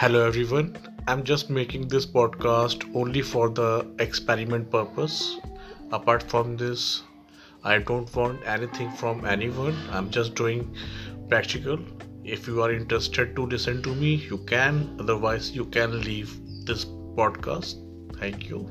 Hello everyone. I'm just making this podcast only for the experiment purpose. Apart from this, I don't want anything from anyone. I'm just doing practical. If you are interested to listen to me, you can. Otherwise, you can leave this podcast. Thank you.